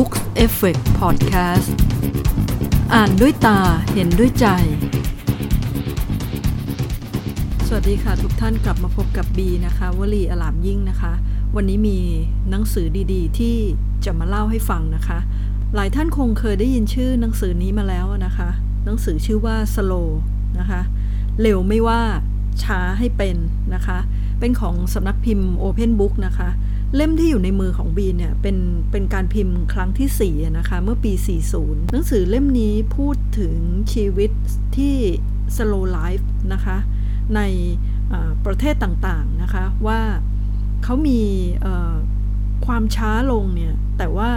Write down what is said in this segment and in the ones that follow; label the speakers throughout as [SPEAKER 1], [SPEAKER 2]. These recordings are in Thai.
[SPEAKER 1] Books Effect Podcast อ่านด้วยตาเห็นด้วยใจ สวัสดีค่ะทุกท่านกลับมาพบกับบีนะคะวลีอลามยิ่งนะคะ วันนี้มีหนังสือดีๆ ที่จะมาเล่าให้ฟังนะคะ หลายท่านคงเคยได้ยินชื่อหนังสือนี้มาแล้วนะคะ หนังสือชื่อว่า Slow นะคะเร็วไม่ว่าช้าให้เป็นนะคะ เป็นของสำนักพิมพ์ Open Book นะคะ เล่มที่อยู่ในมือของบีเนี่ยเป็นเป็นการพิมพ์ครั้งที่4นะคะเมื่อปี 40 หนังสือเล่มนี้พูดถึงชีวิตที่ slow life นะคะในประเทศต่างๆนะคะว่าเขามีความช้าลงเนี่ยแต่ว่า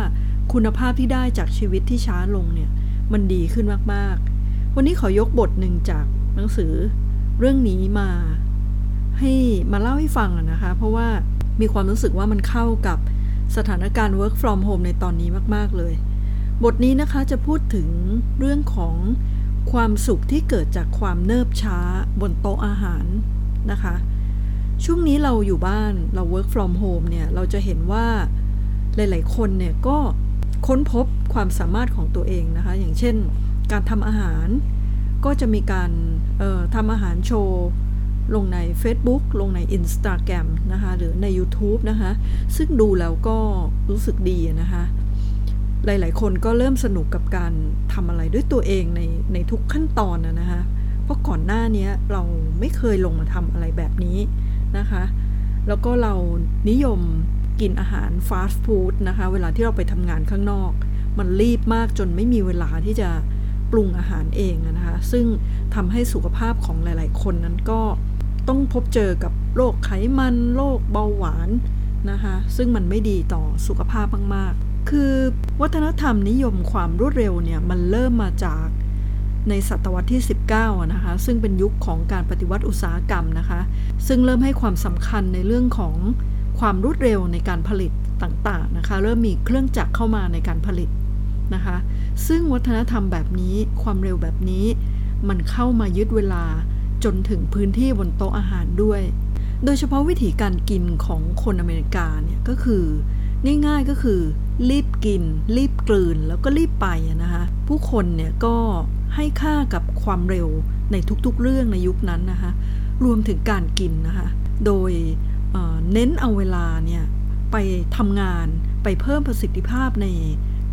[SPEAKER 1] คุณภาพที่ได้จากชีวิตที่ช้าลงเนี่ยมันดีขึ้นมากๆ วันนี้ขอยกบทหนึ่งจากหนังสือเรื่องนี้มาให้มาเล่าให้ฟังนะคะ เพราะว่า มีความรู้สึกว่ามันเข้ากับสถานการณ์ work from home ในตอนนี้มาก ๆ เลย บทนี้นะคะจะพูดถึงเรื่องของความสุขที่เกิดจากความเนิบช้าบนโต๊ะอาหารนะคะ ช่วงนี้เราอยู่บ้านเรา work from home เนี่ย เราจะเห็นว่าหลาย ๆ คนเนี่ยก็ค้นพบความสามารถของตัวเองนะคะ อย่างเช่น การทำอาหารก็จะมีการทำอาหารโชว์ ลงใน Facebook ลงใน Instagram นะคะหรือใน YouTube นะคะซึ่งดูแล้วก็รู้สึกดีนะคะหลาย ๆ คนก็เริ่มสนุกกับการทำอะไรด้วยตัวเองในในทุกขั้นตอนนะคะเพราะก่อนหน้านี้เราไม่เคยลงมาทำอะไรแบบนี้นะคะแล้วก็เรานิยมกินอาหารฟาสต์ฟู้ดนะคะเวลาที่เราไปทำงานข้างนอก มันรีบมากจนไม่มีเวลาที่จะ ปรุงอาหารเองนะคะ ซึ่งทำให้สุขภาพของหลาย ๆ คนนั้นก็ต้องพบเจอกับโรคไขมันโรคเบาหวานนะคะซึ่งมันไม่ดีต่อสุขภาพมาก ๆ คือวัฒนธรรมนิยมความรวดเร็วเนี่ยมันเริ่มมาจากในศตวรรษที่ 19 นะคะ ซึ่งเป็นยุคของการปฏิวัติอุตสาหกรรมนะคะ ซึ่งเริ่มให้ความสำคัญในเรื่องของความรวดเร็วในการผลิตต่าง ๆ นะคะ เริ่มมีเครื่องจักรเข้ามาในการผลิต นะคะ ซึ่งวัฒนธรรมแบบนี้ความเร็วแบบนี้ มันเข้ามายึดเวลาจนถึงพื้นที่บนโต๊ะอาหารด้วย โดยเฉพาะวิธีการกินของคนอเมริกาเนี่ยก็คือง่ายๆก็คือ รีบกิน รีบกลืนแล้วก็รีบไปนะคะผู้คนเนี่ยก็ให้ค่ากับความเร็วในทุกๆเรื่องในยุคนั้นนะคะรวมถึงการกินนะคะโดยเเน้นเอาเวลาเนี่ยไปทำงานไปเพิ่มประสิทธิภาพใน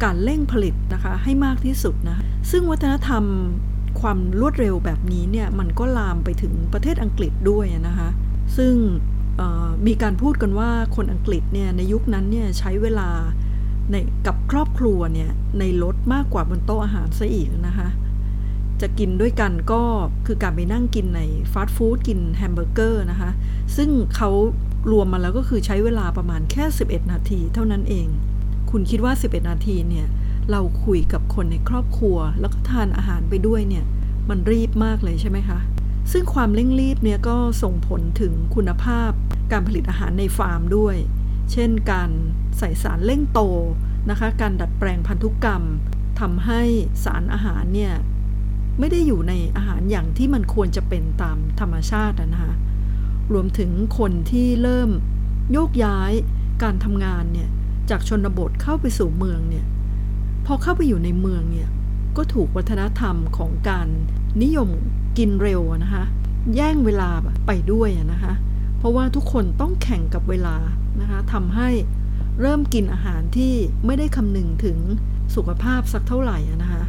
[SPEAKER 1] การเร่งผลิตนะคะให้มากที่สุดนะซึ่งวัฒนธรรมความรวดเร็วแบบนี้เนี่ยมันก็ลามไปถึงประเทศอังกฤษด้วยนะคะซึ่งมีการพูดกันว่าคนอังกฤษเนี่ยในยุคนั้นเนี่ยใช้เวลาในกับครอบครัวเนี่ยในรถมากกว่าบนโต๊ะอาหารซะอีกนะคะจะกินด้วยกันก็คือการไปนั่งกินในฟาสต์ฟู้ดกินแฮมเบอร์เกอร์นะคะซึ่งเขารวมมาแล้วก็คือใช้เวลาประมาณแค่ 11 นาทีเท่านั้นเอง คุณคิดว่า 11 นาทีเนี่ย เราคุยกับคนในครอบครัว แล้วก็ทานอาหารไปด้วยเนี่ย มันรีบมากเลยใช่ไหมคะ ซึ่งความเร่งรีบเนี่ยก็ส่งผลถึงคุณภาพ การผลิตอาหารในฟาร์มด้วย เช่น การใส่สารเร่งโตนะคะ การดัดแปลงพันธุกรรมทำให้สารอาหารเนี่ยไม่ได้อยู่ในอาหารอย่างที่มันควรจะเป็นตามธรรมชาตินะคะ รวมถึงคนที่เริ่มโยกย้ายการทำงานเนี่ย จากชนบทเข้าไปสู่เมืองเนี่ยพอเข้าไปอยู่ในเมืองเนี่ยก็ถูกวัฒนธรรมของการนิยมกินเร็วนะคะแย่งเวลาไปด้วยนะคะเพราะว่าทุกคนต้องแข่งกับเวลานะคะทำให้เริ่มกินอาหารที่ไม่ได้คำนึงถึงสุขภาพสักเท่าไหร่นะคะ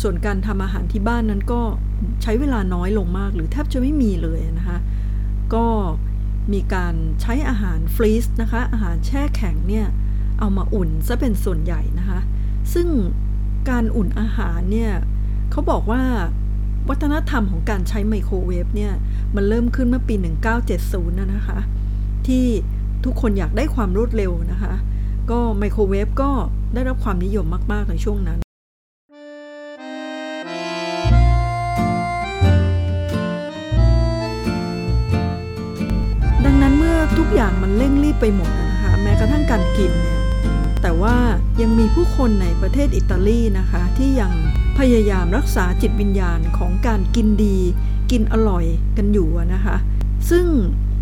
[SPEAKER 1] ส่วนการทำอาหารที่บ้านนั้นก็ใช้เวลาน้อยลงมาก หรือแทบจะไม่มีเลยนะคะก็มีการใช้อาหารฟรีซนะคะอาหารแช่แข็งเนี่ย เอามาอุ่นซะเป็นส่วนใหญ่นะคะ ซึ่งการอุ่นอาหารเนี่ยเขาบอกว่าวัฒนธรรมของการใช้ไมโครเวฟเนี่ย มันเริ่มขึ้นเมื่อปี 1970นะนะคะ ที่ทุกคนอยากได้ความรวดเร็วนะคะ ก็ไมโครเวฟก็ได้รับความนิยมมาก ๆ ในช่วงนั้นดังนั้นเมื่อทุกอย่างมันเร่งรีบไปหมดนะคะ แม้กระทั่งการกินเนี่ย แต่ว่ายังมีผู้คนในประเทศอิตาลีนะคะ ที่ยังพยายามรักษาจิตวิญญาณของการกินดี กินอร่อยกันอยู่นะคะ ซึ่ง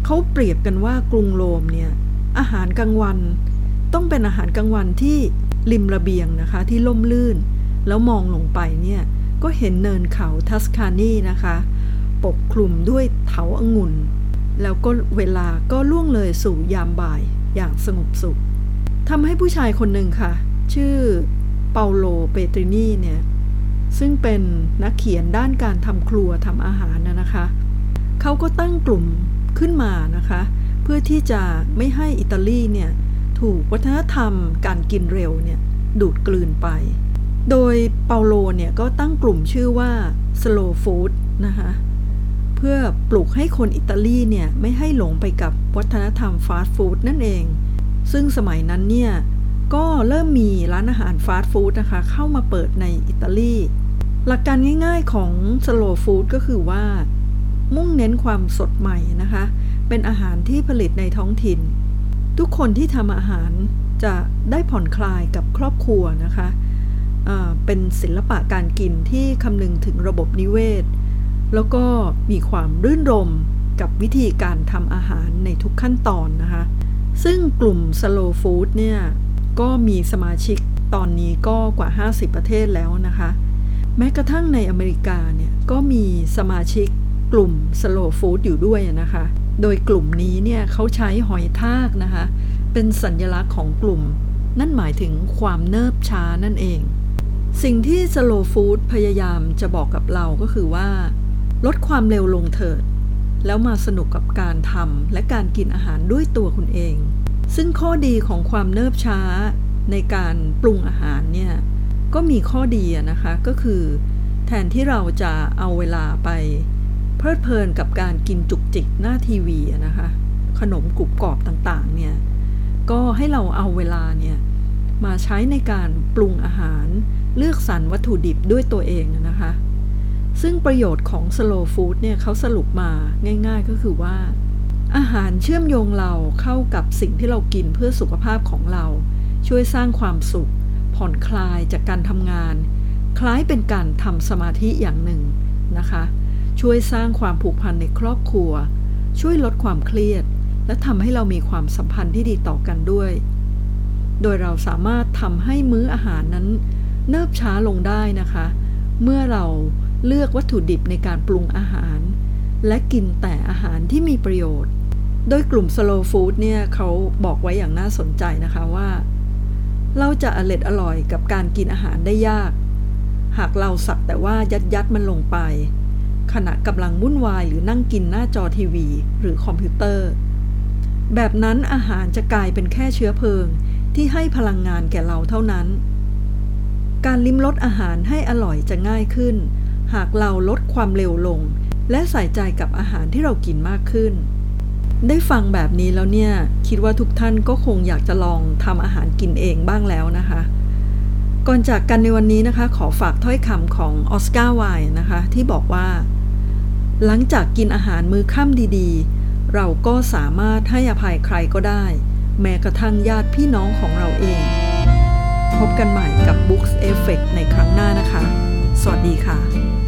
[SPEAKER 1] เขาเปรียบกันว่ากรุงโรมเนี่ยอาหารกลางวัน ต้องเป็นอาหารกลางวันที่ริมระเบียงนะคะที่ล่มลื่น แล้วมองลงไปเนี่ยก็เห็นเนินเขาทัสคานีนะคะปกคลุมด้วยเถาองุ่น แล้วก็เวลาก็ล่วงเลยสู่ยามบ่ายอย่างสงบสุข ทำให้ผู้ชายคนหนึ่งค่ะ ชื่อเปาโลเปตรินีเนี่ยซึ่งเป็นนักเขียนด้านการทำครัวทำอาหารนะนะคะ เขาก็ตั้งกลุ่มขึ้นมานะคะ เพื่อที่จะไม่ให้อิตาลีเนี่ยถูกวัฒนธรรมการกินเร็วเนี่ยดูดกลืนไป โดยเปาโลเนี่ยก็ตั้งกลุ่มชื่อว่า slow food นะคะเพื่อปลุกให้คนอิตาลีเนี่ยไม่ให้หลงไปกับวัฒนธรรมฟาสต์ฟู้ดนั่นเอง ซึ่งสมัยนั้นเนี่ย ก็เริ่มมีร้านอาหารฟาสต์ฟู้ดนะคะ เข้ามาเปิดในอิตาลี หลักการง่ายๆของ slow food ก็คือว่า มุ่งเน้นความสดใหม่นะคะ เป็นอาหารที่ผลิตในท้องถิ่น ทุกคนที่ทำอาหารจะได้ผ่อนคลายกับครอบครัวนะคะเป็นศิลปะการกินที่คำนึงถึงระบบนิเวศ แล้วก็มีความรื่นรมกับวิธีการทำอาหารในทุกขั้นตอนนะคะ ซึ่งกลุ่ม slow food เนี่ยก็มีสมาชิกตอนนี้ก็กว่า 50 ประเทศแล้วนะคะ แม้กระทั่งในอเมริกาเนี่ยก็มีสมาชิกกลุ่ม slow food อยู่ด้วยนะคะ โดยกลุ่มนี้เนี่ยเขาใช้หอยทากนะคะ เป็นสัญลักษณ์ของกลุ่ม นั่นหมายถึงความเนิบช้านั่นเอง สิ่งที่ slow food พยายามจะบอกกับเราก็คือว่า ลดความเร็วลงเถิด แล้วมาสนุกกับการทำและการกินอาหารด้วยตัวคุณเอง ซึ่งข้อดีของความเนิบช้าในการปรุงอาหารเนี่ยก็มีข้อดีนะคะก็คือ แทนที่เราจะเอาเวลาไป เพลิดเพลินกับการกินจุกจิกหน้าทีวีนะคะขนมกรุบกรอบต่างๆเนี่ยก็ให้เราเอาเวลาเนี่ยมาใช้ในการปรุงอาหารเลือกสรรวัตถุดิบด้วยตัวเองนะคะ ซึ่งประโยชน์ของ slow food เนี่ยเขาสรุปมาง่าย ๆ ก็คือว่า อาหารเชื่อมโยงเราเข้ากับสิ่งที่เรากินเพื่อสุขภาพของเรา ช่วยสร้างความสุข ผ่อนคลายจากการทำงาน คล้ายเป็นการทำสมาธิอย่างหนึ่งนะคะ ช่วยสร้างความผูกพันในครอบครัว ช่วยลดความเครียด และทำให้เรามีความสัมพันธ์ที่ดีต่อกันด้วย โดยเราสามารถทำให้มื้ออาหารนั้น เนิบช้าลงได้นะคะ เมื่อเรา เลือกวัตถุดิบในการปรุงอาหาร และกินแต่อาหารที่มีประโยชน์ โดยกลุ่ม slow food เนี่ยเขาบอกไว้อย่างน่าสนใจนะคะว่า เราจะอร่อยอร่อยกับการกินอาหารได้ยาก หากเราสักแต่ว่ายัดยัดมันลงไป ขณะกำลังวุ่นวายหรือนั่งกินหน้าจอทีวี หรือคอมพิวเตอร์ แบบนั้นอาหารจะกลายเป็นแค่เชื้อเพลิงที่ให้พลังงานแก่เราเท่านั้น การลิ้มรสอาหารให้อร่อยจะง่ายขึ้น หากเราลดความเร็วลง และใส่ใจกับอาหารที่เรากินมากขึ้น ได้ฟังแบบนี้แล้วเนี่ย คิดว่าทุกท่านก็คงอยากจะลองทำอาหารกินเองบ้างแล้วนะคะ ก่อนจากกันในวันนี้นะคะ ขอฝากถ้อยคำของออสการ์ไวน์นะคะ ที่บอกว่า หลังจากกินอาหารมื้อค่ำดีๆ เราก็สามารถให้อภัยใครก็ได้ แม้กระทั่งญาติพี่น้องของเราเอง พบกันใหม่กับ Books Effect ในครั้งหน้านะคะ สวัสดีค่ะ